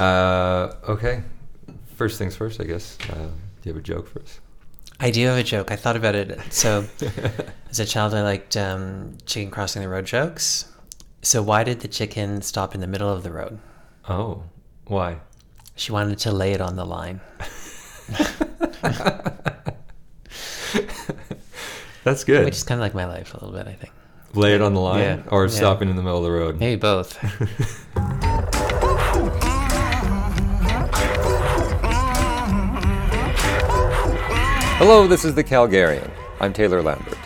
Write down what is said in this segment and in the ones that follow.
Uh, okay. First things first, I guess. Uh, do you have a joke for us? I do have a joke. I thought about it. So, as a child, I liked um, chicken crossing the road jokes. So, why did the chicken stop in the middle of the road? Oh, why? She wanted to lay it on the line. That's good. Which is kind of like my life a little bit, I think. Lay it on the line Yeah, or yeah. stopping in the middle of the road? Maybe both. Hello, this is the Calgarian. I'm Taylor Lambert.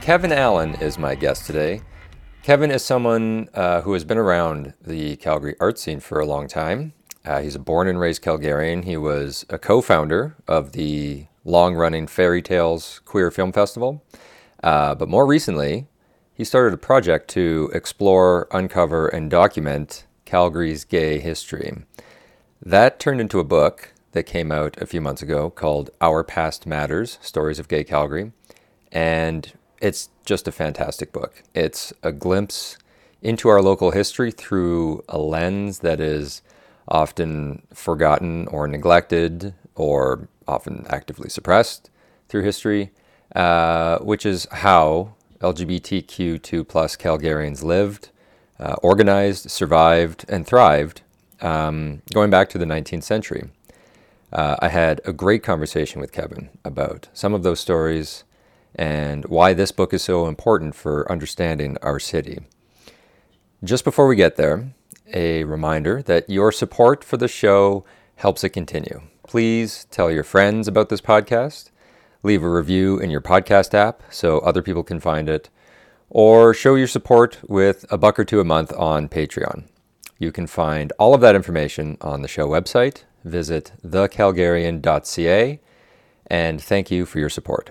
Kevin Allen is my guest today. Kevin is someone uh, who has been around the Calgary art scene for a long time. Uh, he's a born and raised Calgarian. He was a co founder of the long running Fairy Tales Queer Film Festival. Uh, but more recently, he started a project to explore, uncover, and document Calgary's gay history. That turned into a book that came out a few months ago called Our Past Matters Stories of Gay Calgary. And it's just a fantastic book. It's a glimpse into our local history through a lens that is often forgotten or neglected or often actively suppressed through history, uh, which is how LGBTQ2 plus Calgarians lived, uh, organized, survived, and thrived um, going back to the 19th century. Uh, I had a great conversation with Kevin about some of those stories and why this book is so important for understanding our city. Just before we get there, a reminder that your support for the show helps it continue. Please tell your friends about this podcast, leave a review in your podcast app so other people can find it, or show your support with a buck or two a month on Patreon. You can find all of that information on the show website. Visit thecalgarian.ca and thank you for your support.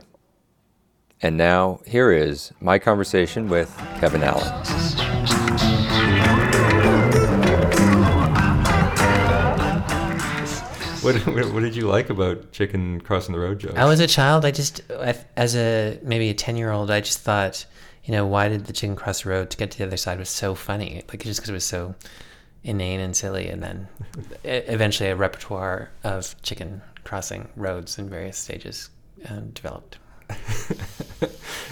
And now, here is my conversation with Kevin Allen. What, what did you like about chicken crossing the road jokes? I was a child. I just, as a maybe a ten year old, I just thought, you know, why did the chicken cross the road to get to the other side was so funny? Like just because it was so inane and silly, and then eventually a repertoire of chicken crossing roads in various stages uh, developed.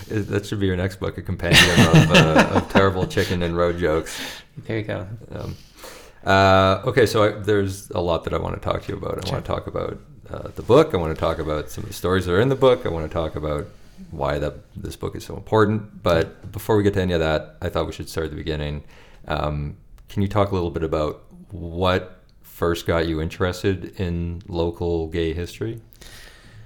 that should be your next book, a compendium of, uh, of terrible chicken and road jokes. There you go. Um, uh, okay, so I, there's a lot that I want to talk to you about. I want to talk about uh, the book. I want to talk about some of the stories that are in the book. I want to talk about why that this book is so important. But before we get to any of that, I thought we should start at the beginning. Um, can you talk a little bit about what first got you interested in local gay history?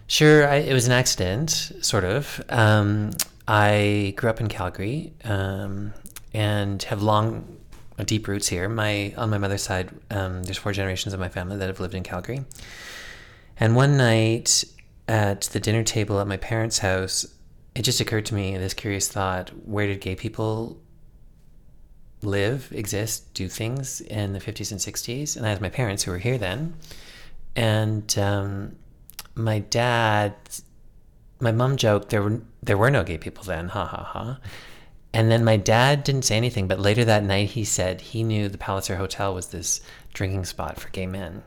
Sure, I, it was an accident, sort of. Um, I grew up in Calgary um, and have long, deep roots here. My on my mother's side, um, there's four generations of my family that have lived in Calgary. And one night at the dinner table at my parents' house, it just occurred to me this curious thought: Where did gay people live, exist, do things in the 50s and 60s? And I had my parents who were here then, and um, my dad, my mom joked there were there were no gay people then, ha ha ha. And then my dad didn't say anything, but later that night he said he knew the Palliser Hotel was this drinking spot for gay men.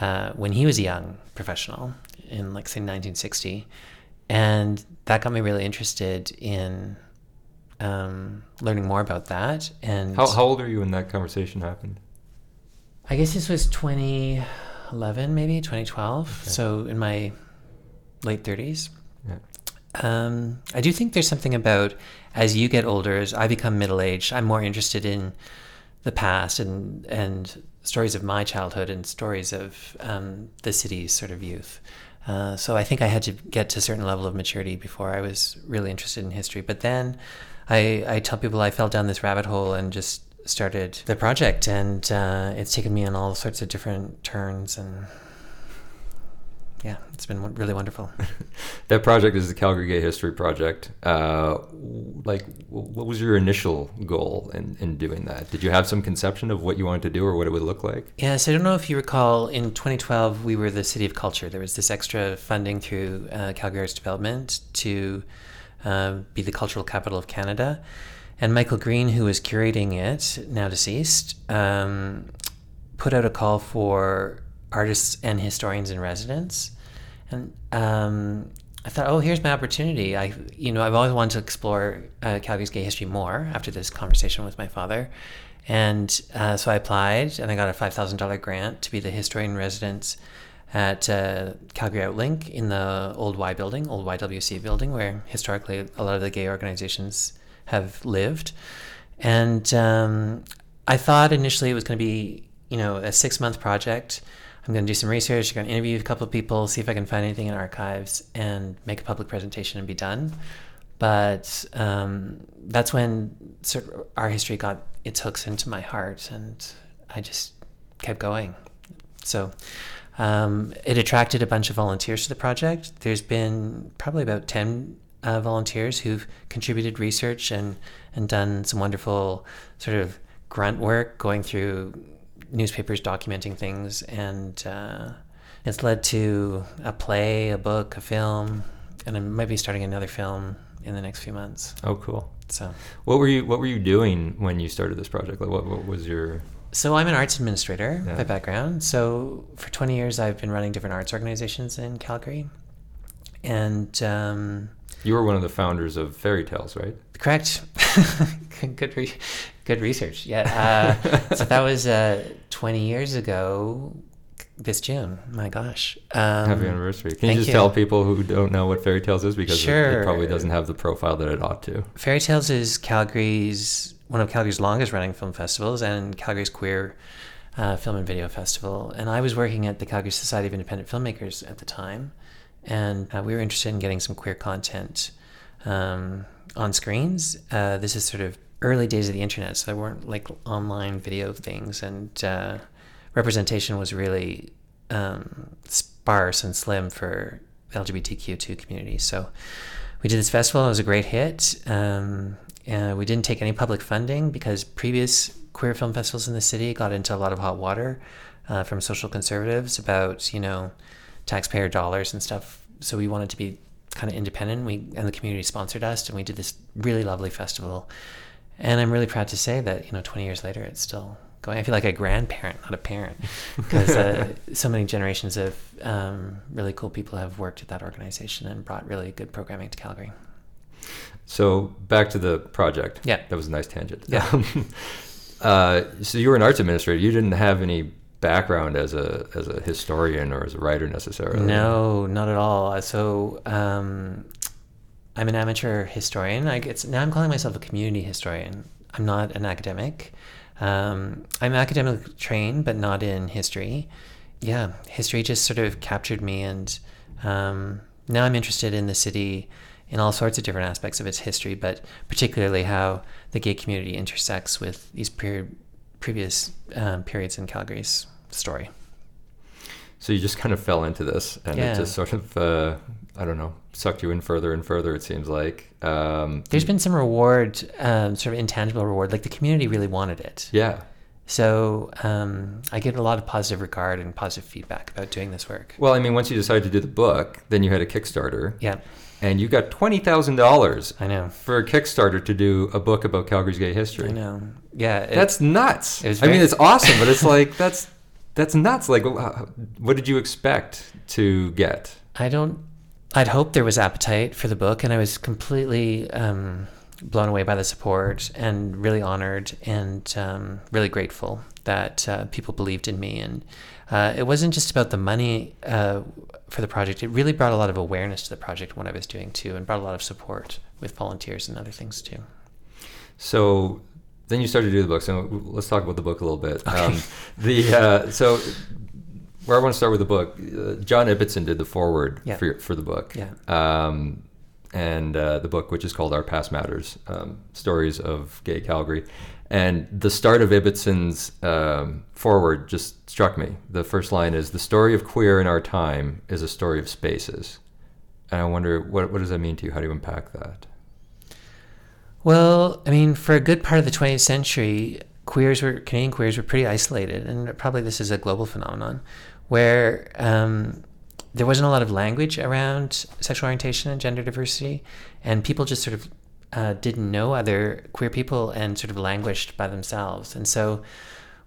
Uh, when he was a young professional in like say 1960, and that got me really interested in um, learning more about that. And How, how old are you when that conversation happened? I guess this was 2011, maybe 2012. So in my late 30s. Yeah. Um, I do think there's something about as you get older, as I become middle aged, I'm more interested in the past and and stories of my childhood and stories of um, the city's sort of youth. Uh, so I think I had to get to a certain level of maturity before I was really interested in history. But then I, I tell people I fell down this rabbit hole and just started the project, and uh, it's taken me on all sorts of different turns and. Yeah, it's been really wonderful. That project is the Calgary Gay History Project. Uh, like, what was your initial goal in, in doing that? Did you have some conception of what you wanted to do or what it would look like? Yes, I don't know if you recall, in 2012, we were the City of Culture. There was this extra funding through uh, Calgary Arts Development to uh, be the cultural capital of Canada. And Michael Green, who was curating it, now deceased, um, put out a call for artists and historians in residence, and um, I thought, oh, here's my opportunity. I, you know, I've always wanted to explore uh, Calgary's gay history more after this conversation with my father, and uh, so I applied, and I got a five thousand dollar grant to be the historian in residence at uh, Calgary Outlink in the old Y building, old YWC building, where historically a lot of the gay organizations have lived. And um, I thought initially it was going to be, you know, a six month project. I'm going to do some research, I'm going to interview a couple of people, see if I can find anything in archives, and make a public presentation and be done. But um, that's when our history got its hooks into my heart, and I just kept going. So um, it attracted a bunch of volunteers to the project. There's been probably about 10 uh, volunteers who've contributed research and, and done some wonderful sort of grunt work going through newspapers documenting things. And uh, it's led to a play, a book, a film, and I might be starting another film in the next few months. Oh, cool. So, what were you What were you doing when you started this project? Like, what, what was your so I'm an arts administrator Yeah. by background. So for 20 years, I've been running different arts organizations in Calgary, and um, You were one of the founders of Fairy Tales, right? correct, good, re- good research. Yeah. Uh, so that was uh, 20 years ago. This June, my gosh! Um, Happy anniversary. Can you just you. tell people who don't know what Fairy Tales is because it- it, probably doesn't have the profile that it ought to. Fairy Tales is Calgary's one of Calgary's longest running film festivals and Calgary's queer uh, film and video festival. And I was working at the Calgary Society of Independent Filmmakers at the time, and uh, we were interested in getting some queer content um, on screens. Uh, this is sort of early days of the internet, so there weren't like online video things, and uh, representation was really um, sparse and slim for LGBTQ2 community. So we did this festival. It was a great hit. Um, and we didn't take any public funding because previous queer film festivals in the city got into a lot of hot water uh, from social conservatives about you know taxpayer dollars and stuff. So we wanted to be kind of independent. We and the community sponsored us, and we did this really lovely festival. And I'm really proud to say that you know 20 years later, it's still going. I feel like a grandparent, not a parent, because uh, so many generations of um, really cool people have worked at that organization and brought really good programming to Calgary. So back to the project. Yeah. That was a nice tangent. Yeah. Um, uh, so you were an arts administrator. You didn't have any background as a as a historian or as a writer necessarily. No, not at all. Uh, So um, I'm an amateur historian. I guess now I'm calling myself a community historian. I'm not an academic. Um, I'm academically trained, but not in history. Yeah, history just sort of captured me, and um, now I'm interested in the city in all sorts of different aspects of its history, but particularly how the gay community intersects with these pre- previous um, periods in Calgary's story. So you just kind of fell into this, and Yeah. it just sort of uh, I don't know sucked you in further and further. It seems like. Um, There's been some reward, um, sort of intangible reward. Like the community really wanted it. yeah. So um, I get a lot of positive regard and positive feedback about doing this work. Well, I mean, once you decided to do the book, then you had a Kickstarter, Yeah, and you got twenty thousand dollars I know. for a Kickstarter to do a book about Calgary's gay history. I know. Yeah, it- That's nuts. was I mean, it's awesome, but it's like that's that's nuts. Like, what did you expect to get? I don't. I'd hoped there was appetite for the book, and I was completely um, blown away by the support, and really honored and um, really grateful that uh, people believed in me. And uh, it wasn't just about the money uh, for the project; it really brought a lot of awareness to the project, what I was doing too, and brought a lot of support with volunteers and other things too. So then you started to do the book. So let's talk about the book a little bit. Um, the uh, so where I want to start with the book, uh, John Ibbotson did the foreword Yeah. for for the book. Yeah. Um, and uh, the book, which is called Our Past Matters: um, Stories of Gay Calgary. And the start of Ibbotson's um, foreword just struck me. The first line is, "The story of queer in our time is a story of spaces." And I wonder, what what does that mean to you? How do you unpack that? Well, I mean, for a good part of the 20th century, queers were Canadian queers were pretty isolated, and probably this is a global phenomenon, where um, there wasn't a lot of language around sexual orientation and gender diversity, and people just sort of uh, didn't know other queer people and sort of languished by themselves. And so,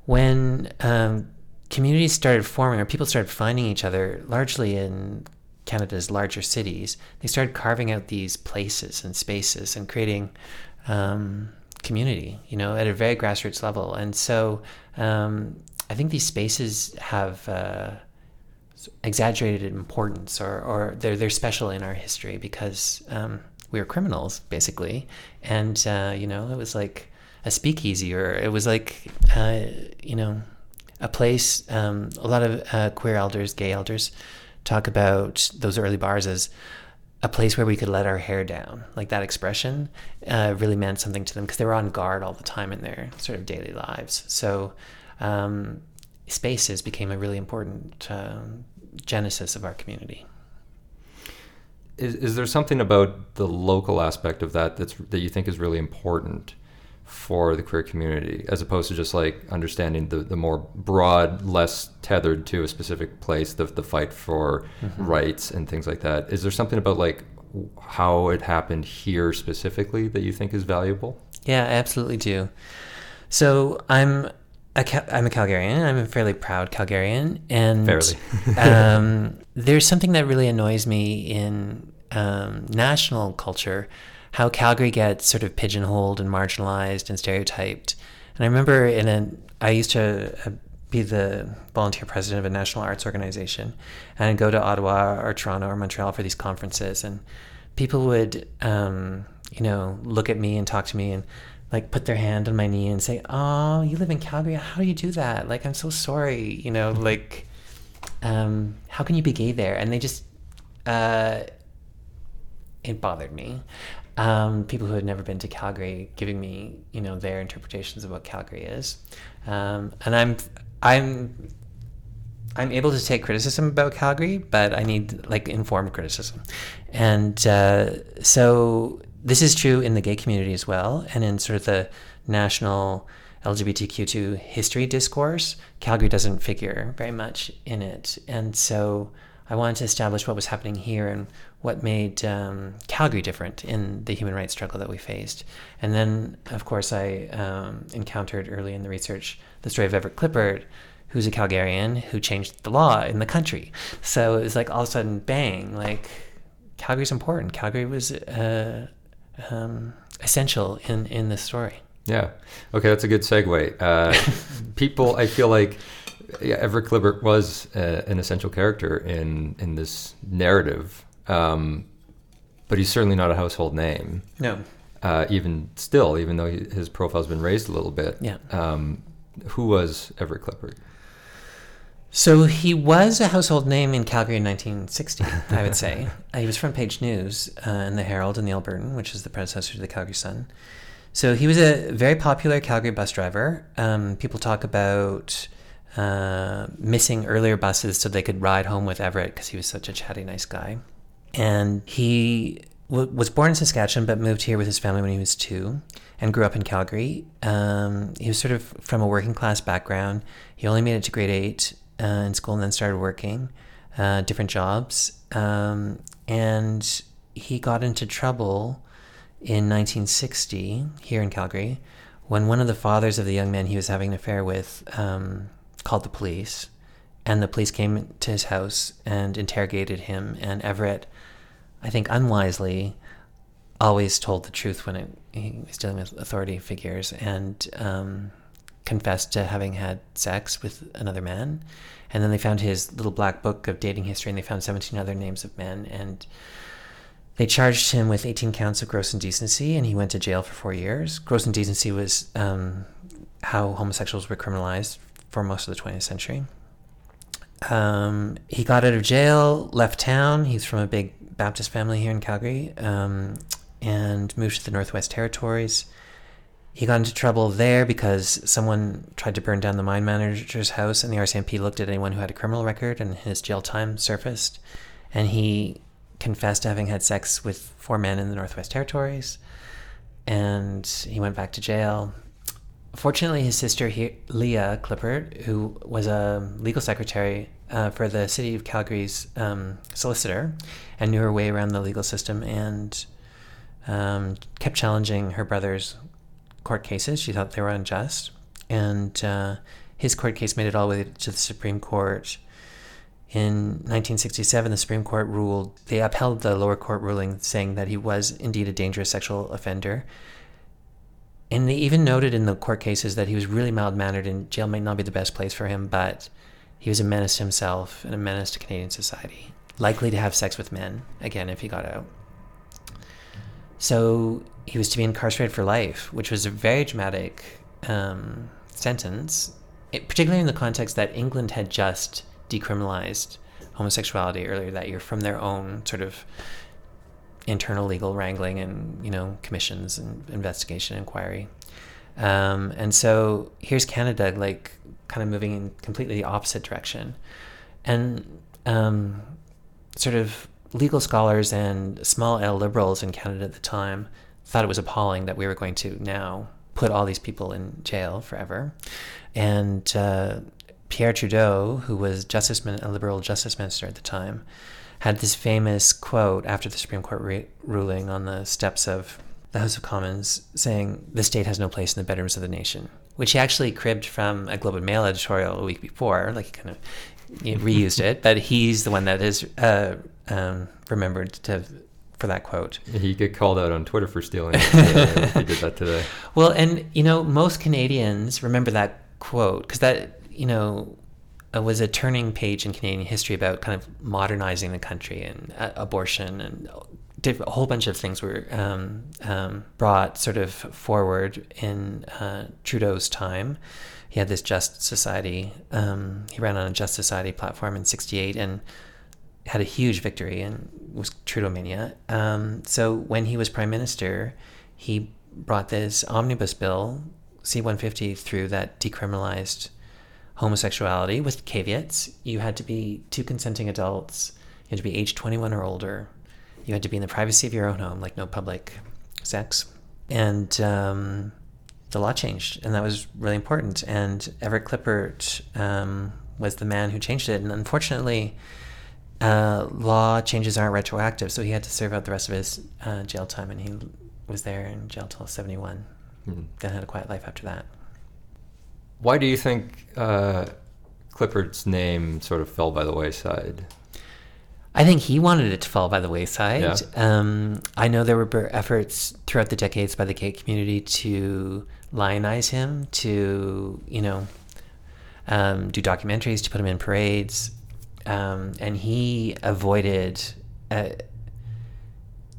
when um, communities started forming, or people started finding each other largely in Canada's larger cities. They started carving out these places and spaces and creating um, community, you know, at a very grassroots level. And so um, I think these spaces have uh, exaggerated importance, or, or they're they're special in our history because um, we were criminals basically, and uh, you know, it was like a speakeasy, or it was like uh, you know a place. Um, a lot of uh, queer elders, gay elders, talk about those early bars as a place where we could let our hair down. Like that expression uh, really meant something to them because they were on guard all the time in their sort of daily lives. So um, spaces became a really important um, genesis of our community. Is, is there something about the local aspect of that that's that you think is really important for the queer community as opposed to just like understanding the, the more broad less tethered to a specific place the, the fight for mm-hmm. rights and things like that is there something about like how it happened here specifically that you think is valuable yeah i absolutely do so i'm a, I'm a Calgarian. I'm a fairly proud Calgarian, and fairly. um, there's something that really annoys me in um, national culture how Calgary gets sort of pigeonholed and marginalized and stereotyped. And I remember in a, I used to uh, be the volunteer president of a national arts organization, and I'd go to Ottawa or Toronto or Montreal for these conferences, and people would, um, you know, look at me and talk to me and like put their hand on my knee and say, "Oh, you live in Calgary? How do you do that? Like, I'm so sorry. You know, like, um, how can you be gay there?" And they just, uh, it bothered me um, people who had never been to Calgary giving me, you know, their interpretations of what Calgary is, um, and I'm I'm I'm able to take criticism about Calgary, but I need like informed criticism, and uh, so this is true in the gay community as well, and in sort of the national LGBTQ2 history discourse. Calgary doesn't figure very much in it, and so I wanted to establish what was happening here and what made um, Calgary different in the human rights struggle that we faced. And then, of course, I um, encountered early in the research the story of Everett Klippert, who's a Calgarian who changed the law in the country. So it was like all of a sudden, bang, like Calgary's important. Calgary was uh, um, essential in, in this story. Yeah. Okay, that's a good segue. Uh, people, I feel like yeah, Everett Klippert was uh, an essential character in in this narrative um, but he's certainly not a household name. No. Uh, even still, even though he, his profile's been raised a little bit. Yeah. Um, who was Everett Klippert? So he was a household name in Calgary in 1960, I would say. uh, he was front page news uh, in the Herald and the Albertan, which is the predecessor to the Calgary Sun. So he was a very popular Calgary bus driver. Um, people talk about uh, missing earlier buses so they could ride home with Everett because he was such a chatty, nice guy. And he w- was born in Saskatchewan, but moved here with his family when he was two and grew up in Calgary. Um, he was sort of from a working class background. He only made it to grade eight uh, in school and then started working uh, different jobs. Um, and he got into trouble in 1960 here in Calgary when one of the fathers of the young man he was having an affair with um, called the police. And the police came to his house and interrogated him. And Everett I think unwisely, always told the truth when it, he was dealing with authority figures and um, confessed to having had sex with another man. And then they found his little black book of dating history and they found 17 other names of men. And they charged him with 18 counts of gross indecency and he went to jail for four years. Gross indecency was um, how homosexuals were criminalized for most of the 20th century. Um, he got out of jail, left town. He's from a big Baptist family here in Calgary um, and moved to the Northwest Territories. He got into trouble there because someone tried to burn down the mine manager's house, and the RCMP looked at anyone who had a criminal record, and his jail time surfaced. And he confessed to having had sex with four men in the Northwest Territories, and he went back to jail. Fortunately, his sister he- Leah Klippert, who was a legal secretary uh, for the city of Calgary's um, solicitor and knew her way around the legal system and um, kept challenging her brother's court cases. She thought they were unjust. And uh, his court case made it all the way to the Supreme Court. In 1967, the Supreme Court ruled, they upheld the lower court ruling saying that he was indeed a dangerous sexual offender. And they even noted in the court cases that he was really mild mannered and jail might not be the best place for him, but he was a menace to himself and a menace to Canadian society, likely to have sex with men, again, if he got out. So he was to be incarcerated for life, which was a very dramatic um, sentence, it, particularly in the context that England had just decriminalized homosexuality earlier that year from their own sort of internal legal wrangling and you know commissions and investigation inquiry. Um, and so here's Canada like kind of moving in completely the opposite direction, and um, sort of legal scholars and small L liberals in Canada at the time thought it was appalling that we were going to now put all these people in jail forever. And uh, Pierre Trudeau, who was justice min- a liberal justice minister at the time, had this famous quote after the Supreme Court re- ruling on the steps of the House of Commons saying, The state has no place in the bedrooms of the nation, which he actually cribbed from a Globe and Mail editorial a week before. Like he kind of reused it, but he's the one that is uh, um, remembered to for that quote. He get called out on Twitter for stealing it. He did that today. Well, and you know, most Canadians remember that quote because that you know uh, was a turning page in Canadian history about kind of modernizing the country and uh, abortion and a whole bunch of things were um, um, brought sort of forward in uh, Trudeau's time. He had this Just Society. Um, he ran on a Just Society platform in '68 and had a huge victory and was Trudeau mania. Um, so when he was prime minister, he brought this omnibus bill, C-150, through that decriminalized homosexuality with caveats. You had to be two consenting adults. You had to be age 21 or older. You had to be in the privacy of your own home, like no public sex. And um, the law changed, and that was really important. And Everett Klippert um, was the man who changed it. And unfortunately, uh, law changes aren't retroactive, so he had to serve out the rest of his uh, jail time, and he was there in jail till 71. Mm-hmm. Then had a quiet life after that. Why do you think uh, Klippert's name sort of fell by the wayside? I think he wanted it to fall by the wayside. Yeah. Um, I know there were efforts throughout the decades by the gay community to lionize him, to you know, um, do documentaries, to put him in parades um, and he avoided. Uh,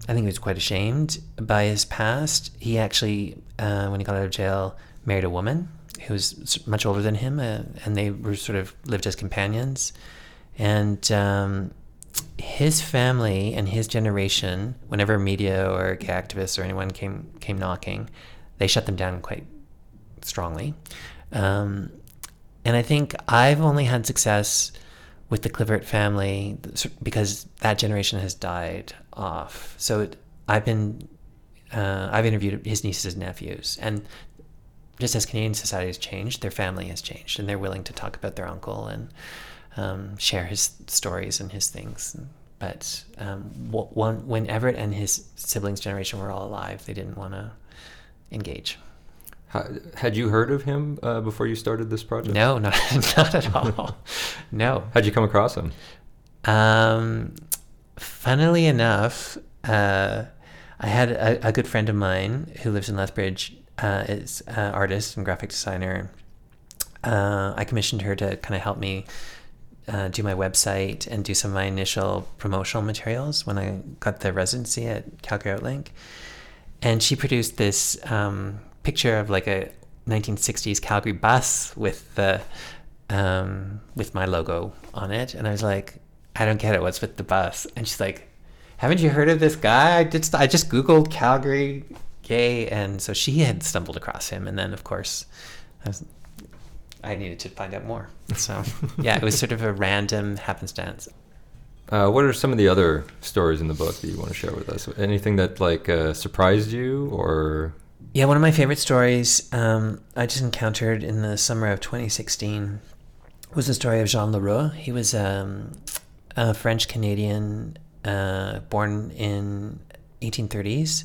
I think he was quite ashamed by his past. He actually, uh, when he got out of jail, married a woman who was much older than him, uh, and they were sort of lived as companions. And um, his family and his generation, whenever media or activists or anyone came came knocking, they shut them down quite strongly. Um, and I think I've only had success with the Klippert family because that generation has died off. So it, I've been uh, I've interviewed his nieces and nephews, and just as Canadian society has changed, their family has changed, and they're willing to talk about their uncle and um, share his stories and his things. But um, when Everett and his siblings' generation were all alive, they didn't want to engage. Had you heard of him uh, before you started this project? No, not, not at all. no. How'd you come across him? Um, funnily enough, uh, I had a, a, good friend of mine who lives in Lethbridge, uh, is an artist and graphic designer. Uh, I commissioned her to kind of help me uh, do my website and do some of my initial promotional materials when I got the residency at Calgary Outlink. And she produced this um, picture of like a 1960s Calgary bus with the um, with my logo on it, and I was like, I don't get it. What's with the bus? And she's like, Haven't you heard of this guy? I just I just googled Calgary gay, and so she had stumbled across him, and then of course, I, was, I needed to find out more. So yeah, it was sort of a random happenstance. Uh, what are some of the other stories in the book that you want to share with us? Anything that like uh, surprised you or yeah, one of my favorite stories um, I just encountered in the summer of 2016 was the story of Jean L'Heureux. He was um, a French Canadian uh, born in 1830s,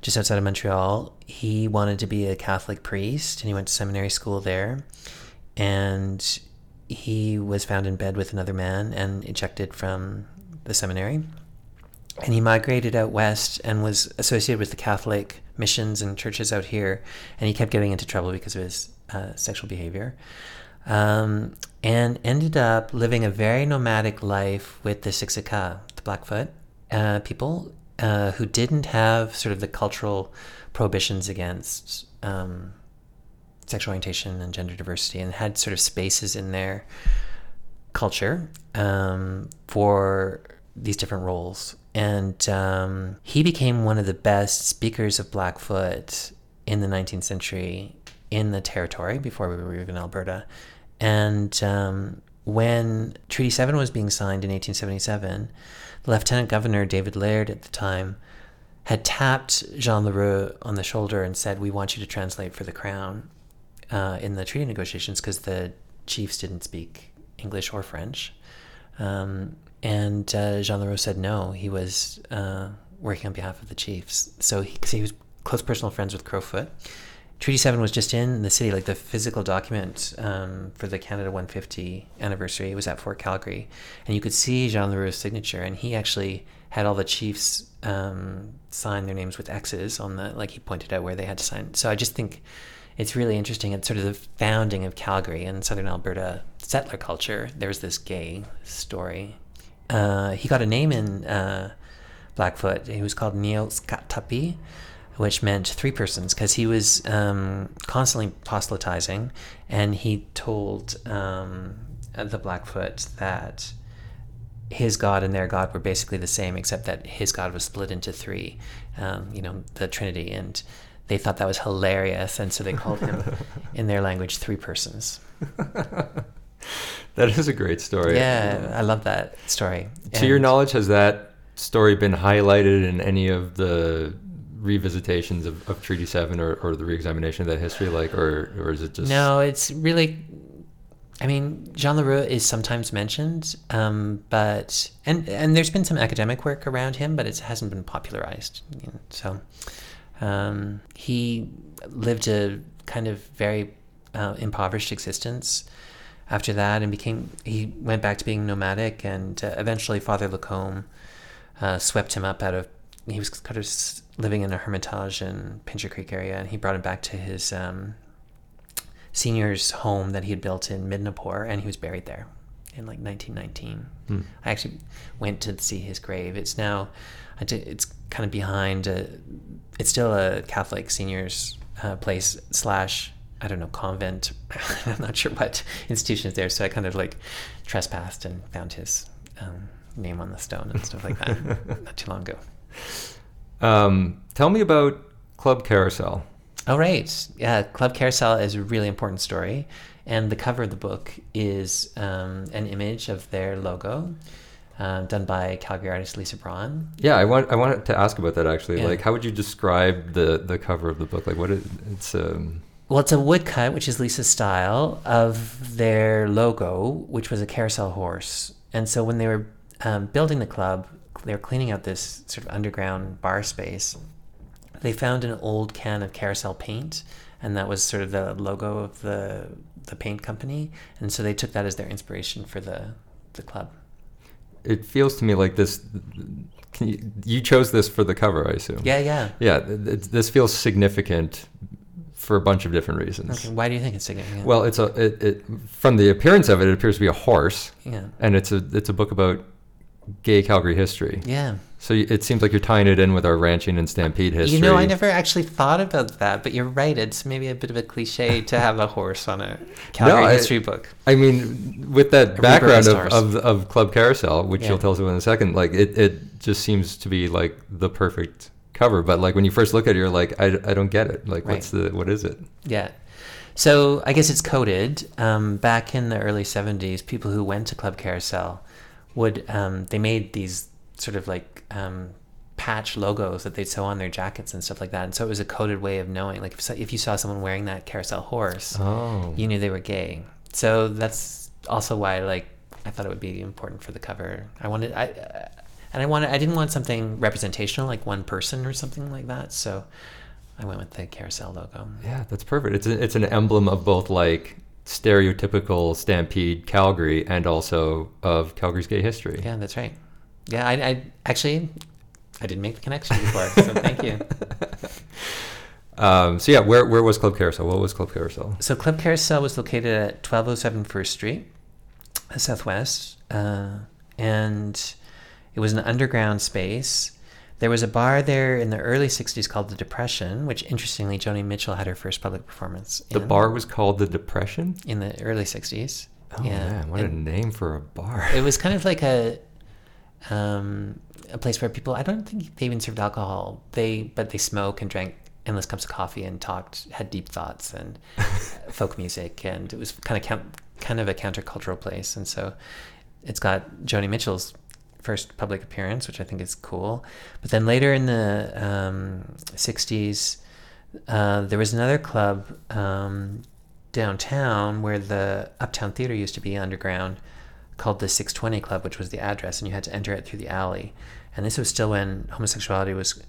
just outside of Montreal. He wanted to be a Catholic priest, and he went to seminary school there. and he was found in bed with another man and ejected from the seminary. And he migrated out west and was associated with the Catholic missions and churches out here. And he kept getting into trouble because of his uh, sexual behavior. Um, and ended up living a very nomadic life with the Siksika, the Blackfoot uh, people, uh, who didn't have sort of the cultural prohibitions against um, sexual orientation and gender diversity and had sort of spaces in their culture um, for these different roles. And um, he became one of the best speakers of Blackfoot in the 19th century in the territory before we were even Alberta. And um, when Treaty 7 was being signed in 1877, Lieutenant Governor David Laird at the time had tapped Jean L'Heureux on the shoulder and said, We want you to translate for the crown uh, in the treaty negotiations because the chiefs didn't speak English or French. Um, and uh, Jean L'Heureux said no, he was uh, working on behalf of the chiefs. So he, he was close personal friends with Crowfoot. Treaty 7 was just in the city, like the physical document um, for the Canada 150 anniversary was at Fort Calgary. And you could see Jean L'Heureux's signature, and he actually had all the chiefs um, sign their names with X's on the, like he pointed out where they had to sign. So I just think it's really interesting. It's sort of the founding of Calgary and southern Alberta settler culture. There's this gay story. Uh, he got a name in uh, Blackfoot. He was called Neoskatapi, which meant three persons, because he was um, constantly proselytizing, and he told um, the Blackfoot that his God and their God were basically the same, except that his God was split into three, um, you know, the Trinity. And they thought that was hilarious. And so they called him, in their language, three persons. that is a great story. Yeah, I love that story. To and your knowledge, has that story been highlighted in any of the revisitations of, of Treaty 7 or, or the reexamination of that history? Like, or, or is it just. No, it's really I mean, Jean L'Heureux is sometimes mentioned, um, but and and there's been some academic work around him, but it hasn't been popularized. You know, so um, he lived a kind of very uh, impoverished existence after that, and became he went back to being nomadic, and uh, eventually Father Lacombe uh, swept him up out of. He was kind of living in a hermitage in Pincher Creek area, and he brought him back to his um, senior's home that he had built in Midnapore, and he was buried there in like 1919. Hmm. I actually went to see his grave. It's now, it's kind of behind. A, it's still a Catholic seniors uh, place slash I don't know convent. I'm not sure what institution is there. So I kind of like trespassed and found his um, name on the stone and stuff like that not too long ago. Um, tell me about Club Carousel. Oh, right. Yeah, Club Carousel is a really important story. And the cover of the book is um, an image of their logo. Um, done by Calgary artist Lisa Braun. Yeah, I want I wanted to ask about that actually. Yeah. Like, how would you describe the the cover of the book? Like, what is it's um. Well, it's a woodcut, which is Lisa's style, of their logo, which was a carousel horse. And so when they were um, building the club, they were cleaning out this sort of underground bar space they found an old can of carousel paint and that was sort of the logo of the the paint company and so they took that as their inspiration for the the club it feels to me like this you, you, chose this for the cover i assume yeah yeah yeah this feels significant for a bunch of different reasons. Okay, why do you think it's significant? Well, it's a it, it, from the appearance of it, it appears to be a horse. Yeah. And it's a it's a book about gay Calgary history. Yeah. So it seems like you're tying it in with our ranching and stampede history. You know, I never actually thought about that, but you're right. It's maybe a bit of a cliche to have a horse on a Calgary no, I, history book. I mean, with that a background of, of, of, Club Carousel, which yeah. you'll tell us about in a second, like it, it just seems to be like the perfect cover. But like when you first look at it, you're like, I, I don't get it. Like, right. what's the, what is it? Yeah. So I guess it's coded. Um, back in the early 70s, people who went to Club Carousel would um, they made these sort of like um, patch logos that they'd sew on their jackets and stuff like that. And so it was a coded way of knowing. Like if, if you saw someone wearing that carousel horse, oh. you knew they were gay. So that's also why like I thought it would be important for the cover. I wanted I uh, and I wanted I didn't want something representational like one person or something like that. So I went with the carousel logo. Yeah, that's perfect. It's a, it's an emblem of both like stereotypical Stampede Calgary and also of Calgary's gay history. Yeah, that's right. Yeah, I, I actually I didn't make the connection before, so thank you. Um, so yeah, where where was Club Carousel? What was Club Carousel? So Club Carousel was located at 1207 First Street, uh, Southwest, uh, and it was an underground space. There was a bar there in the early 60s called The Depression, which interestingly, Joni Mitchell had her first public performance. The in, bar was called The Depression? In the early 60s. Oh, yeah. man, what and a name for a bar. It was kind of like a. Um, a place where people I don't think they even served alcohol. They but they smoke and drank endless cups of coffee and talked, had deep thoughts and folk music, and it was kind of kind of a countercultural place. And so it's got Joni Mitchell's first public appearance, which I think is cool. But then later in the um, 60s, uh, there was another club um, downtown where the Uptown Theater used to be underground called the 620 Club, which was the address, and you had to enter it through the alley. And this was still when homosexuality was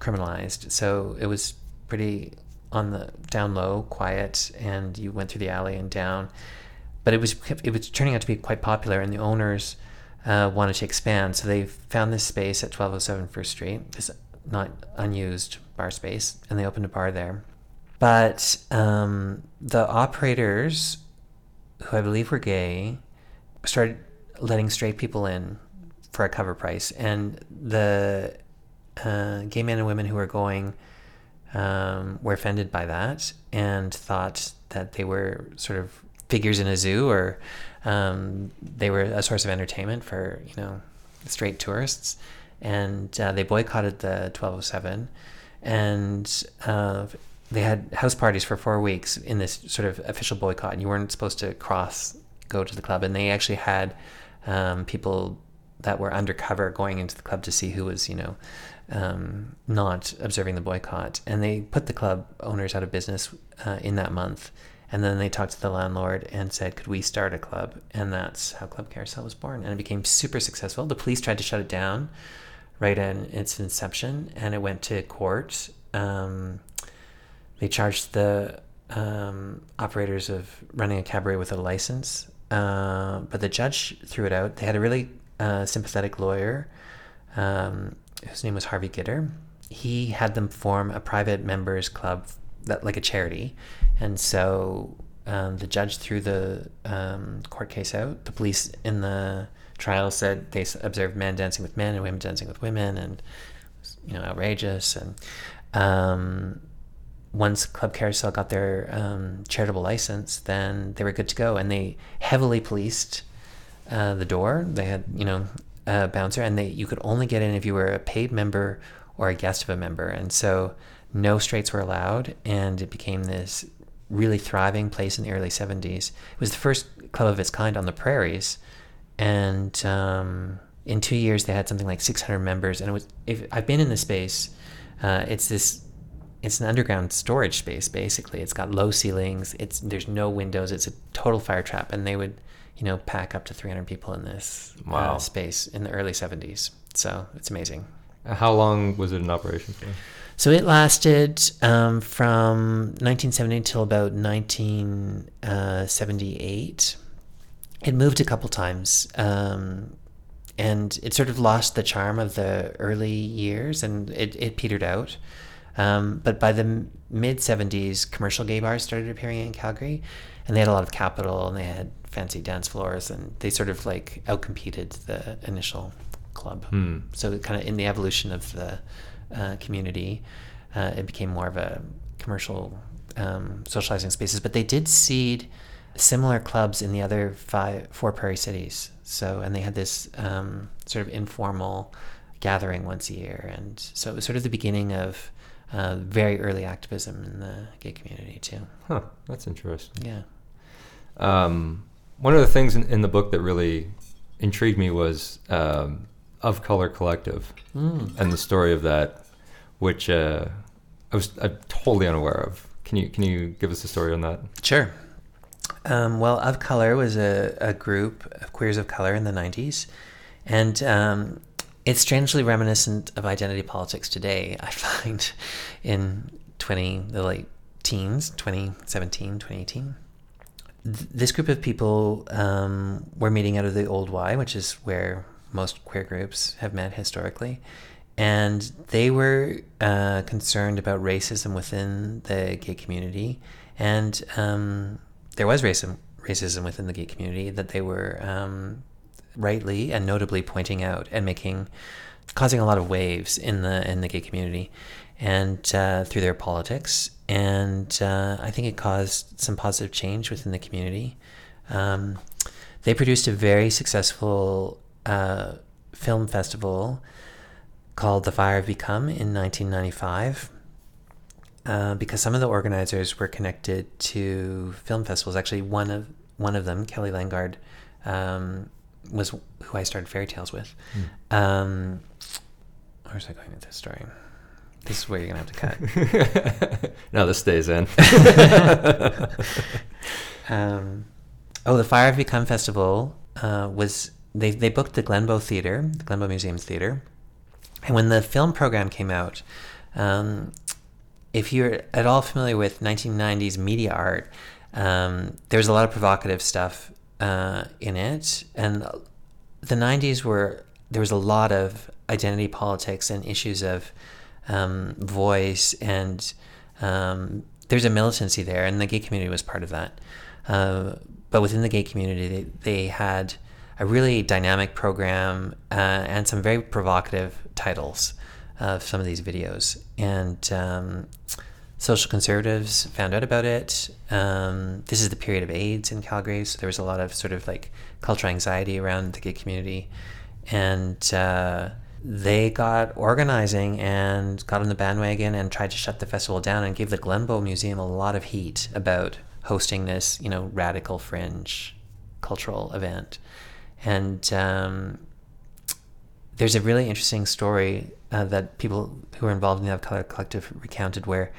criminalized. So it was pretty on the down low, quiet, and you went through the alley and down. But it was it was turning out to be quite popular, and the owners uh, wanted to expand. So they found this space at 1207 First Street, this not unused bar space, and they opened a bar there. But um, the operators, who I believe were gay, started letting straight people in for a cover price, and the uh, gay men and women who were going um, were offended by that and thought that they were sort of figures in a zoo or um, they were a source of entertainment for you know straight tourists. And uh, they boycotted the 1207 and uh, they had house parties for four weeks in this sort of official boycott. And you weren't supposed to cross go to the club. And they actually had um, people that were undercover going into the club to see who was you know um, not observing the boycott, and they put the club owners out of business uh, in that month. And then they talked to the landlord and said, "Could we start a club?" And that's how Club Carousel was born, and it became super successful. The police tried to shut it down right in its inception, and it went to court. Um, they charged the um, operators of running a cabaret with a license, uh, but the judge threw it out. They had a really uh, sympathetic lawyer. Um, whose name was Harvey Gitter. He had them form a private members club, that like a charity, and so um, the judge threw the um, court case out. The police in the trial said they observed men dancing with men and women dancing with women, and you know outrageous. And um, once Club Carousel got their um, charitable license, then they were good to go, and they heavily policed uh, the door. They had you know a bouncer, and they you could only get in if you were a paid member or a guest of a member, and so no straights were allowed, and it became this really thriving place in the early 70s. It was the first club of its kind on the prairies, and um, in two years they had something like 600 members. And it was if I've been in the space, uh, it's this. It's an underground storage space, basically. It's got low ceilings. It's there's no windows. It's a total fire trap, and they would you know, pack up to 300 people in this uh, wow. uh, space in the early 70s. So it's amazing. How long was it in operation for? So it lasted um, from 1970 until about 1978. Uh, it moved a couple times. Um, and it sort of lost the charm of the early years and it, it petered out. Um, but by the mid 70s, commercial gay bars started appearing in Calgary, and they had a lot of capital and they had fancy dance floors, and they sort of like outcompeted the initial club. Hmm. So kind of in the evolution of the uh, community, uh, it became more of a commercial um, socializing spaces. But they did seed similar clubs in the other five, four prairie cities. So and they had this um, sort of informal gathering once a year, and so it was sort of the beginning of uh, very early activism in the gay community too. Huh, that's interesting. Yeah. Um, one of the things in, in, the book that really intrigued me was um, of color collective mm. and the story of that, which uh, I was I'm totally unaware of. Can you can you give us a story on that? Sure. Um, well, of color was a, a group of queers of color in the '90s, and um, it's strangely reminiscent of identity politics today. I find in 20 the late teens, 2017, 2018 th- this group of people um, were meeting out of the Old Y, which is where most queer groups have met historically. And they were uh, concerned about racism within the gay community. And um, there was racism, racism within the gay community that they were um, rightly and notably pointing out and making, causing a lot of waves in the, in the gay community and uh, through their politics. And uh, I think it caused some positive change within the community. Um, they produced a very successful uh, film festival called The Fire of Become in 1995. Uh, because some of the organizers were connected to film festivals. Actually, one of one of them, Kelly Langard, um, was who I started Fairy Tales with. Mm. Um, where's I going with this story? This is where you're gonna have to cut. no, this stays in. um, oh, the Fire of Become Festival uh, was they they booked the Glenbow Theater, the Glenbow Museum's theater, and when the film program came out, um, if you're at all familiar with 1990s media art, um, there's a lot of provocative stuff uh, in it, and the 90s were there was a lot of identity politics and issues of um, voice and um, there's a militancy there, and the gay community was part of that. Uh, but within the gay community, they, they had a really dynamic program uh, and some very provocative titles of some of these videos. And um, social conservatives found out about it. Um, this is the period of AIDS in Calgary, so there was a lot of sort of like cultural anxiety around the gay community. And uh, they got organizing and got on the bandwagon and tried to shut the festival down and gave the Glenbow Museum a lot of heat about hosting this, you know, radical fringe cultural event. And um, there's a really interesting story uh, that people who were involved in the Color Collective recounted where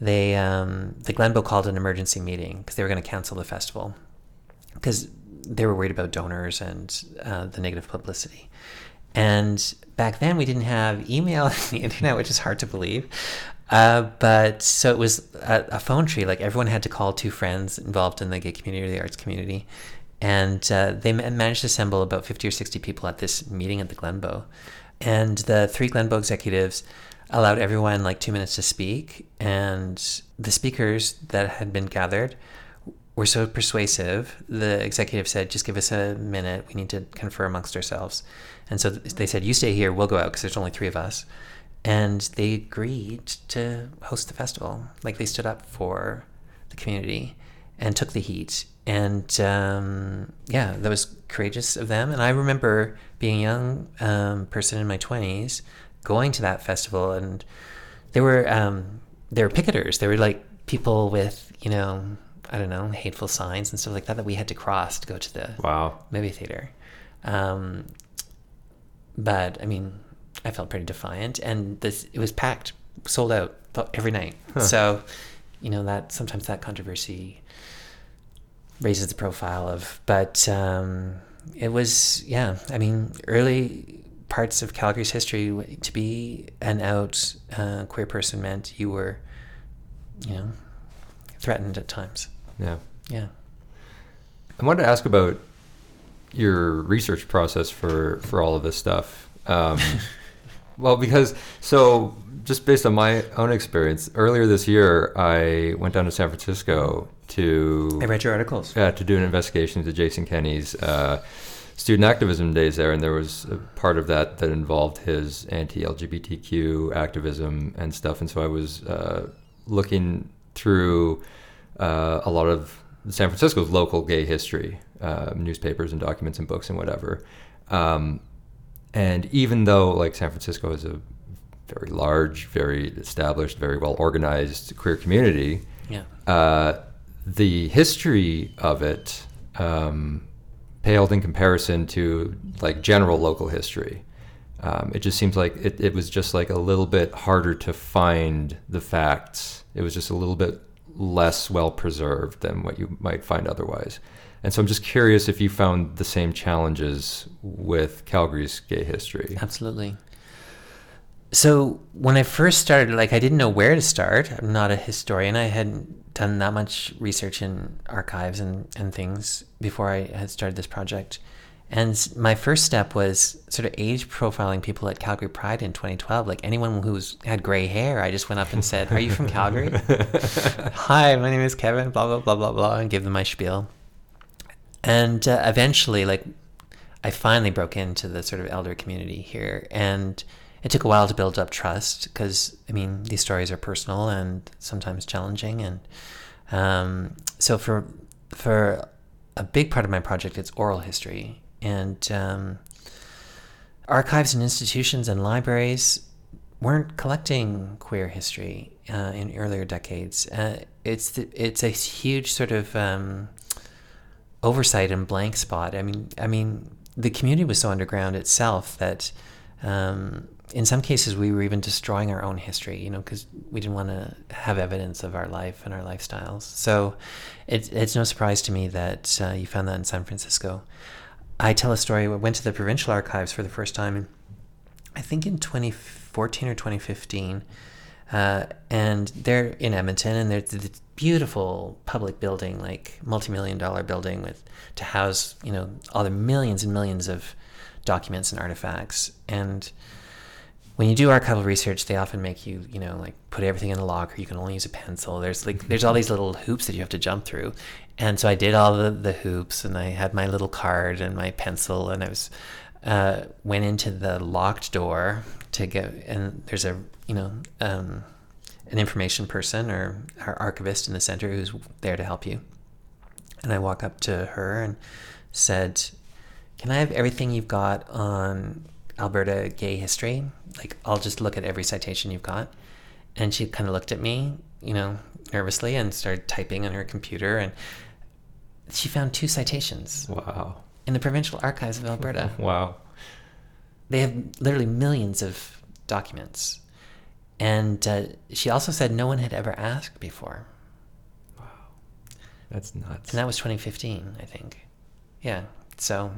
they um, the Glenbow called an emergency meeting because they were going to cancel the festival because they were worried about donors and uh, the negative publicity. And back then we didn't have email and the internet, which is hard to believe. Uh, but so it was a, a, phone tree. Like everyone had to call two friends involved in the gay community or the arts community. And uh, they managed to assemble about 50 or 60 people at this meeting at the Glenbow. And the three Glenbow executives allowed everyone like two minutes to speak. And the speakers that had been gathered were so persuasive. The executive said, just give us a minute. We need to confer amongst ourselves. And so they said, You stay here, we'll go out because there's only three of us. And they agreed to host the festival. Like they stood up for the community and took the heat. And um, yeah, that was courageous of them. And I remember being a young um, person in my 20s going to that festival. And there were, um, there were picketers. There were like people with, you know, I don't know, hateful signs and stuff like that that we had to cross to go to the wow. movie theater. Um, but I mean, I felt pretty defiant, and this it was packed, sold out every night. Huh. So, you know that sometimes that controversy raises the profile of, but um, it was yeah. I mean, early parts of Calgary's history to be an out uh, queer person meant you were, you know, threatened at times. Yeah. Yeah. I wanted to ask about your research process for for all of this stuff? Um, well, because so just based on my own experience, earlier this year I went down to San Francisco to. I read your articles. Yeah, to do an investigation into Jason Kenney's uh, student activism days there, and there was a part of that that involved his anti-LGBTQ activism and stuff, and so I was uh, looking through uh, a lot of San Francisco's local gay history, uh, newspapers and documents and books and whatever. Um, and even though like San Francisco is a very large, very established, very well organized queer community, yeah. Uh, the history of it um, paled in comparison to like general local history. Um, it just seems like it, it was just like a little bit harder to find the facts. It was just a little bit less well preserved than what you might find otherwise. And so I'm just curious if you found the same challenges with Calgary's gay history. Absolutely. so when I first started, like I didn't know where to start. I'm not a historian. I hadn't done that much research in archives and, and things before I had started this project. And my first step was sort of age profiling people at Calgary Pride in 2012. Like anyone who's had gray hair, I just went up and said, "Are you from Calgary?" Hi, my name is Kevin. Blah blah blah blah blah, and give them my spiel. And uh, eventually, like, I finally broke into the sort of elder community here, and it took a while to build up trust because I mean these stories are personal and sometimes challenging, and um, so for for a big part of my project, it's oral history. And um, archives and institutions and libraries weren't collecting queer history uh, in earlier decades. Uh, it's the, it's a huge sort of um, oversight and blank spot. I mean, I mean, the community was so underground itself that um, in some cases we were even destroying our own history. You know, because we didn't want to have evidence of our life and our lifestyles. So, it, it's no surprise to me that uh, you found that in San Francisco. I tell a story. I went to the provincial archives for the first time, I think in 2014 or 2015. Uh, and they're in Edmonton, and there's this beautiful public building, like multi-million dollar building, with to house you know all the millions and millions of documents and artifacts. And when you do archival research, they often make you you know like put everything in a locker. You can only use a pencil. There's like there's all these little hoops that you have to jump through. And so I did all the, the hoops, and I had my little card and my pencil, and I was uh, went into the locked door to go. And there's a you know um, an information person or our archivist in the center who's there to help you. And I walk up to her and said, "Can I have everything you've got on Alberta gay history? Like I'll just look at every citation you've got." And she kind of looked at me, you know, nervously and started typing on her computer and she found two citations. Wow. In the provincial archives of Alberta. Wow. They have literally millions of documents. And uh, she also said no one had ever asked before. Wow. That's nuts. And that was 2015, I think. Yeah. So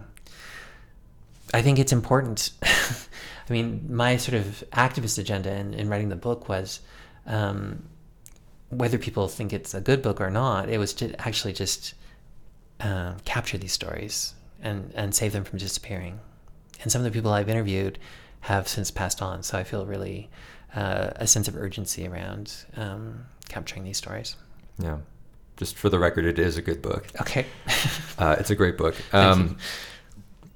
I think it's important. I mean, my sort of activist agenda in, in writing the book was um, whether people think it's a good book or not, it was to actually just uh, capture these stories and, and save them from disappearing. And some of the people I've interviewed have since passed on, so I feel really uh, a sense of urgency around um, capturing these stories. Yeah. Just for the record, it is a good book. Okay. uh, it's a great book. Um,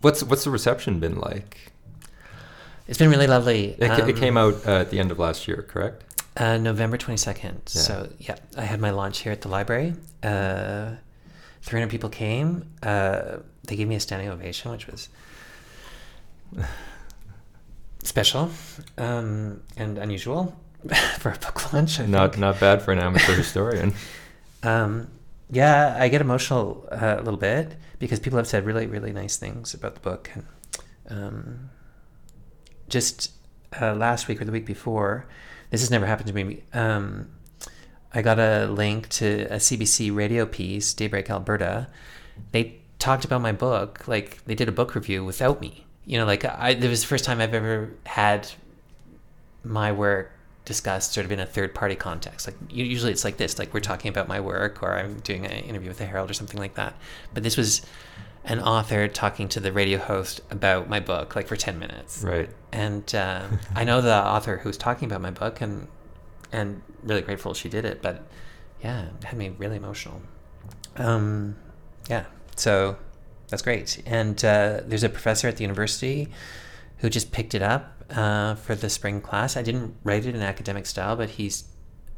what's what's the reception been like? It's been really lovely. It, um, it came out uh, at the end of last year, correct? Uh, November 22nd. Yeah. So, yeah, I had my launch here at the library. Uh, 300 people came. Uh, they gave me a standing ovation, which was special um, and unusual for a book launch. I not think. not bad for an amateur historian. Um, yeah, I get emotional uh, a little bit because people have said really really nice things about the book, and um, just uh, last week or the week before, this has never happened to me. Um, I got a link to a CBC radio piece, Daybreak Alberta. They talked about my book, like they did a book review without me. You know, like I, it was the first time I've ever had my work discussed sort of in a third party context. Like usually it's like this, like we're talking about my work or I'm doing an interview with the Herald or something like that. But this was an author talking to the radio host about my book, like for 10 minutes. Right. And uh, I know the author who's talking about my book and and really grateful she did it. But yeah, it had me really emotional. Um, yeah, so that's great. And uh, there's a professor at the university who just picked it up uh, for the spring class. I didn't write it in academic style, but he's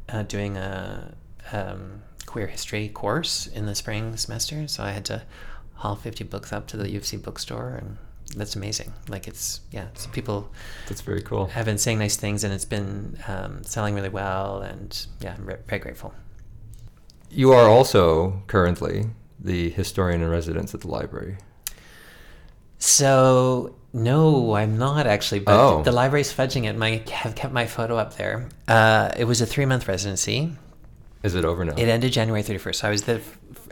uh, doing a um, queer history course in the spring semester. So I had to haul 50 books up to the U of C bookstore and that's amazing. Like it's yeah, so people. That's very cool. Have been saying nice things, and it's been um, selling really well, and yeah, I'm re- very grateful. You are also currently the historian in residence at the library. So no, I'm not actually. But oh. the library's fudging it. My have kept my photo up there. Uh, it was a three month residency. Is it over now? It ended January 31st. So I was the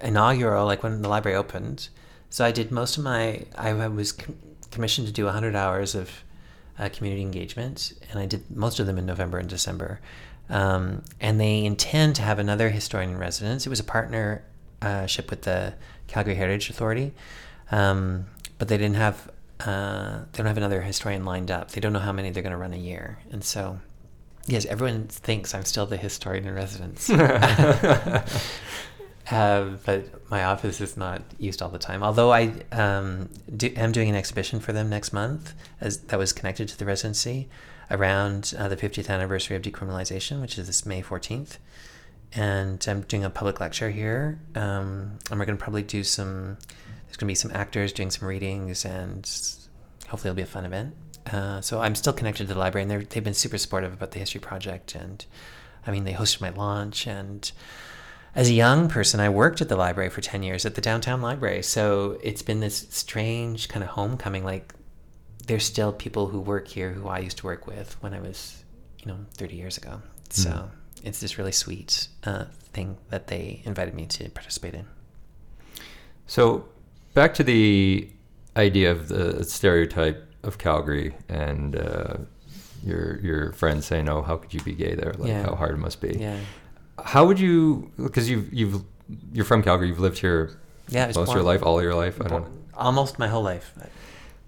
inaugural, like when the library opened. So I did most of my. I was commissioned to do 100 hours of uh, community engagement, and I did most of them in November and December. Um, and they intend to have another historian in residence. It was a partnership with the Calgary Heritage Authority, um, but they didn't have uh, they don't have another historian lined up. They don't know how many they're going to run a year, and so yes, everyone thinks I'm still the historian in residence. Uh, but my office is not used all the time. Although I um, do, am doing an exhibition for them next month, as that was connected to the residency, around uh, the 50th anniversary of decriminalization, which is this May 14th. And I'm doing a public lecture here, um, and we're going to probably do some. There's going to be some actors doing some readings, and hopefully it'll be a fun event. Uh, so I'm still connected to the library, and they've been super supportive about the history project. And I mean, they hosted my launch and as a young person, I worked at the library for 10 years at the downtown library. So it's been this strange kind of homecoming. Like, there's still people who work here who I used to work with when I was, you know, 30 years ago. So mm. It's this really sweet uh, thing that they invited me to participate in. So, back to the idea of the stereotype of Calgary and uh, your your friends saying, "Oh, how could you be gay there? Like, yeah. how hard it must be." Yeah how would you? Because you've you've you're from Calgary. You've lived here. Yeah, most of your life, all your life. I don't. Almost my whole life.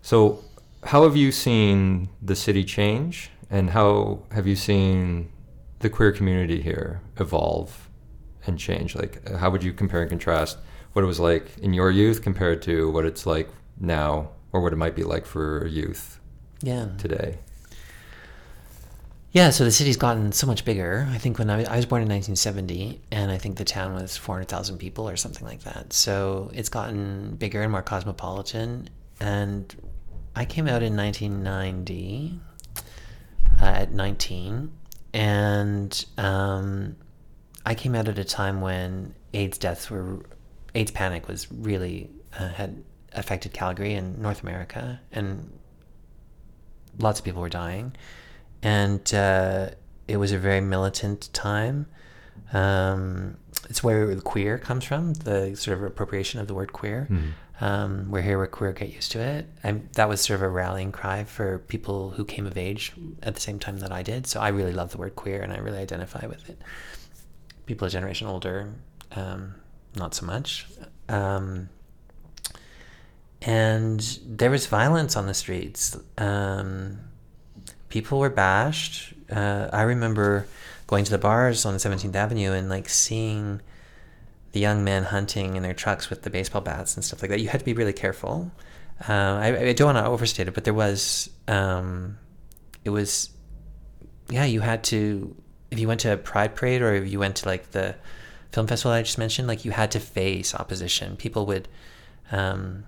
So, how have you seen the city change, and how have you seen the queer community here evolve and change? Like, how would you compare and contrast what it was like in your youth compared to what it's like now, or what it might be like for youth? Yeah. Today. Yeah, so the city's gotten so much bigger. I think when I, I was born in 1970, and I think the town was 400,000 people or something like that. So it's gotten bigger and more cosmopolitan. And I came out in 1990 uh, at 19, and um, I came out at a time when AIDS deaths were, AIDS panic was really uh, had affected Calgary and North America, and lots of people were dying and uh, it was a very militant time. Um, it's where the queer comes from, the sort of appropriation of the word queer. Mm-hmm. Um, we're here, we're queer, get used to it. And that was sort of a rallying cry for people who came of age at the same time that I did. So I really love the word queer and I really identify with it. People a generation older, um, not so much. Um, and there was violence on the streets. Um, people were bashed. Uh, I remember going to the bars on 17th Avenue and like seeing the young men hunting in their trucks with the baseball bats and stuff like that. You had to be really careful. Uh, I, I, don't want to overstate it, but there was, um, it was, yeah, you had to, if you went to a pride parade or if you went to like the film festival I just mentioned, like you had to face opposition. People would um,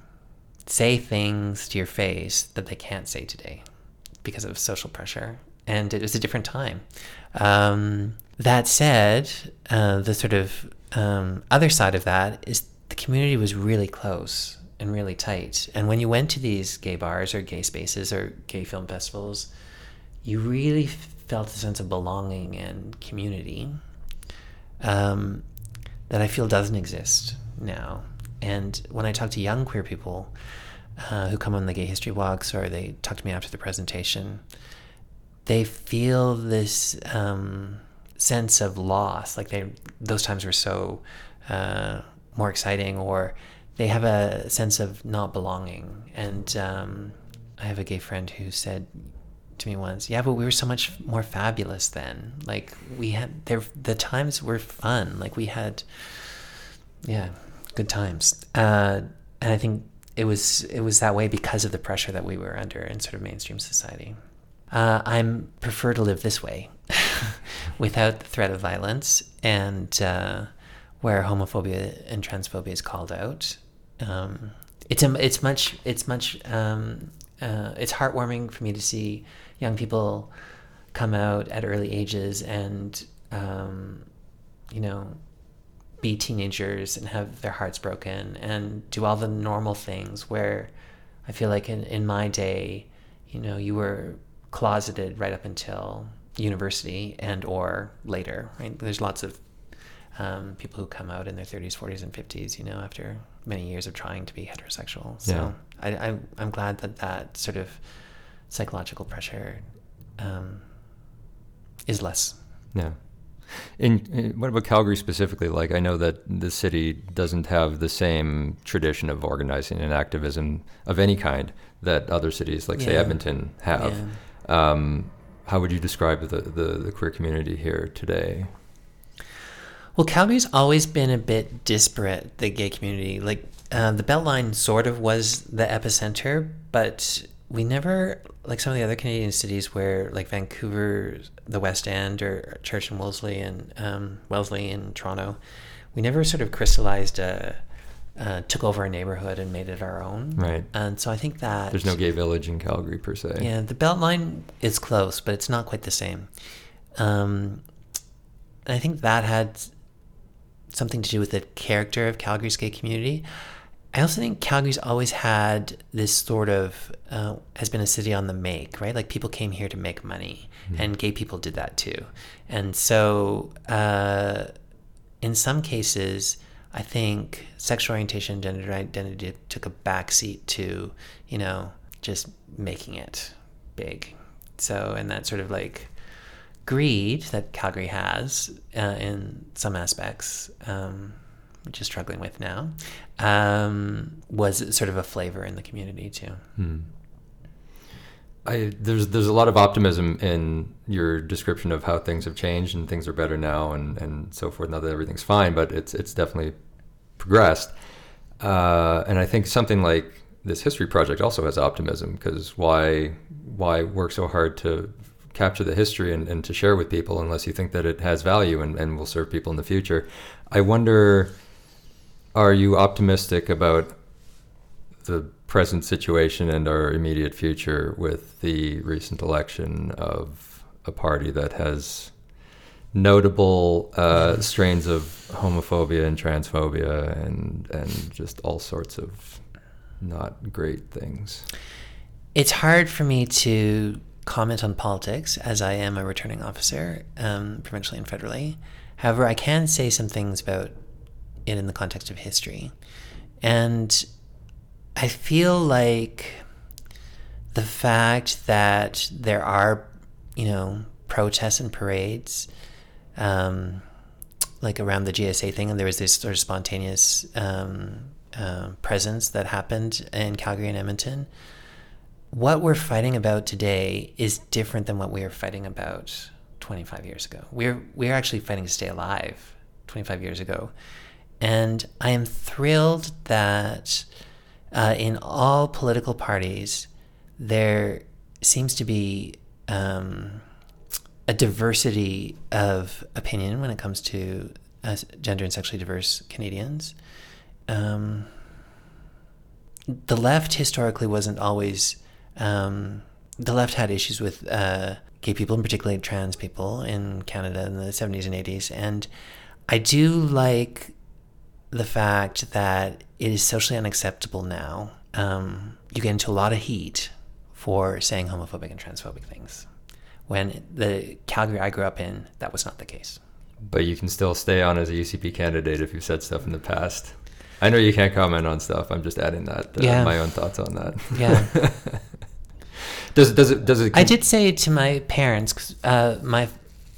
say things to your face that they can't say today because of social pressure, and it was a different time. Um, that said, uh, the sort of um, other side of that is the community was really close and really tight. And when you went to these gay bars or gay spaces or gay film festivals, you really felt a sense of belonging and community um, that I feel doesn't exist now. And when I talk to young queer people, uh, who come on the gay history walks or they talk to me after the presentation, they feel this um, sense of loss. Like they, those times were so uh, more exciting, or they have a sense of not belonging. And um, I have a gay friend who said to me once, "Yeah, but we were so much more fabulous then. Like we had there, the times were fun. Like we had, yeah, good times." Uh, and I think it was it was that way because of the pressure that we were under in sort of mainstream society. Uh, I'm prefer to live this way, without the threat of violence, and uh, where homophobia and transphobia is called out. Um, it's a, it's much it's much um, uh, it's heartwarming for me to see young people come out at early ages and um, you know be teenagers and have their hearts broken and do all the normal things where I feel like in, in my day, you know, you were closeted right up until university and or later, right? There's lots of um, people who come out in their 30s, 40s, and 50s, you know, after many years of trying to be heterosexual. So yeah. I, I, I'm glad that that sort of psychological pressure um, is less. Yeah. In, in, what about Calgary specifically? Like, I know that the city doesn't have the same tradition of organizing and activism of any kind that other cities, like say Yeah. Edmonton, have. Um, how would you describe the, the, the queer community here today? Well, Calgary's always been a bit disparate, the gay community. Like, uh, the Beltline sort of was the epicenter, but we never, like some of the other Canadian cities where, like Vancouver, the West End, or Church and Wellesley and um, Wellesley in Toronto, we never sort of crystallized a, uh, took over a neighborhood and made it our own. Right. And so I think that There's no gay village in Calgary per se. yeah, the Beltline is close, but it's not quite the same. Um, and I think that had something to do with the character of Calgary's gay community. I also think Calgary's always had this sort of uh, has been a city on the make, right? Like people came here to make money, and gay people did that too. And so, uh, in some cases, I think sexual orientation, gender identity took a backseat to, you know, just making it big. So, and that sort of like greed that Calgary has uh, in some aspects, um, which is struggling with now, um, was sort of a flavor in the community too. Hmm. I, there's there's a lot of optimism in your description of how things have changed and things are better now and, and so forth. Not that everything's fine, but it's it's definitely progressed. Uh, and I think something like this history project also has optimism because why why work so hard to capture the history and, and to share with people unless you think that it has value and, and will serve people in the future. I wonder, are you optimistic about the present situation and our immediate future with the recent election of a party that has notable uh, strains of homophobia and transphobia and and just all sorts of not great things. It's hard for me to comment on politics as I am a returning officer, um, provincially and federally. However, I can say some things about it in the context of history. And I feel like the fact that there are, you know, protests and parades, um, like around the GSA thing, and there was this sort of spontaneous um, uh, presence that happened in Calgary and Edmonton. What we're fighting about today is different than what we were fighting about 25 years ago. We're we're actually fighting to stay alive 25 years ago, and I am thrilled that uh, in all political parties there seems to be um, a diversity of opinion when it comes to uh, gender and sexually diverse Canadians. Um, the left historically wasn't always. Um, the left had issues with uh, gay people, and particularly trans people in Canada in the 70s and 80s. And I do like the fact that it is socially unacceptable now. Um, you get into a lot of heat for saying homophobic and transphobic things. When the Calgary I grew up in, that was not the case. But you can still stay on as a UCP candidate if you've said stuff in the past. I know you can't comment on stuff. I'm just adding that uh, Yeah. my own thoughts on that. Yeah. does does it does it I did say to my parents, uh, my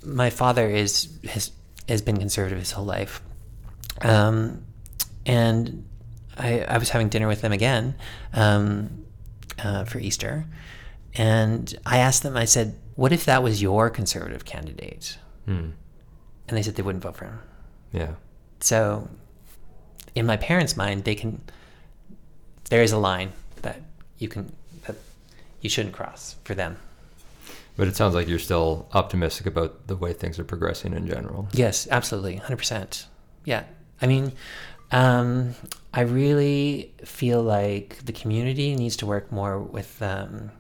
my father is has has been conservative his whole life, um, and I I was having dinner with them again um, uh, for Easter, and I asked them. I said, "What if that was your conservative candidate?" Hmm. And they said they wouldn't vote for him. Yeah. So, in my parents' mind, they can. There is a line that you can that you shouldn't cross for them. But it sounds like you're still optimistic about the way things are progressing in general. Yes, absolutely, hundred percent. Yeah, I mean, um, I really feel like the community needs to work more with um,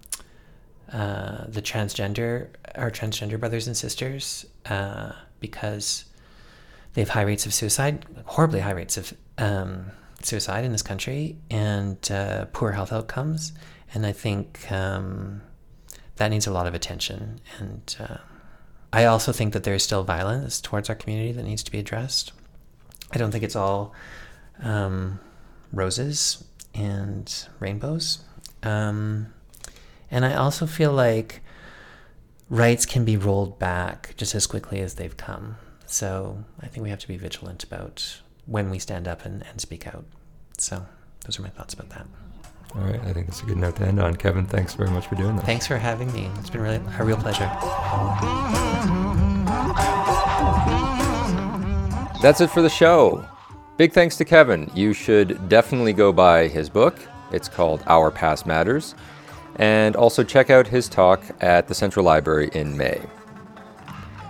uh, the transgender, our transgender brothers and sisters, uh, because they have high rates of suicide, horribly high rates of um, suicide in this country, and uh, poor health outcomes. And I think um, that needs a lot of attention. And uh, I also think that there is still violence towards our community that needs to be addressed. I don't think it's all um, roses and rainbows. Um, And I also feel like rights can be rolled back just as quickly as they've come. So I think we have to be vigilant about when we stand up and, and speak out. So those are my thoughts about that. All right, I think that's a good note to end on. Kevin, thanks very much for doing that. Thanks for having me. It's been really a real pleasure. That's it for the show. Big thanks to Kevin. You should definitely go buy his book. It's called Our Past Matters. And also check out his talk at the Central Library in May.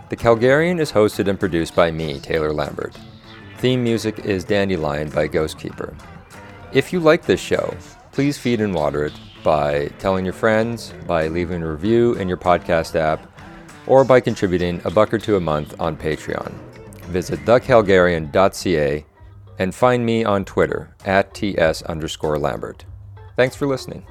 The Calgarian is hosted and produced by me, Taylor Lambert. Theme music is Dandelion by Ghostkeeper. If you like this show, please feed and water it by telling your friends, by leaving a review in your podcast app, or by contributing a buck or two a month on Patreon. Visit thecalgarian.ca and find me on Twitter at ts underscore Lambert. Thanks for listening.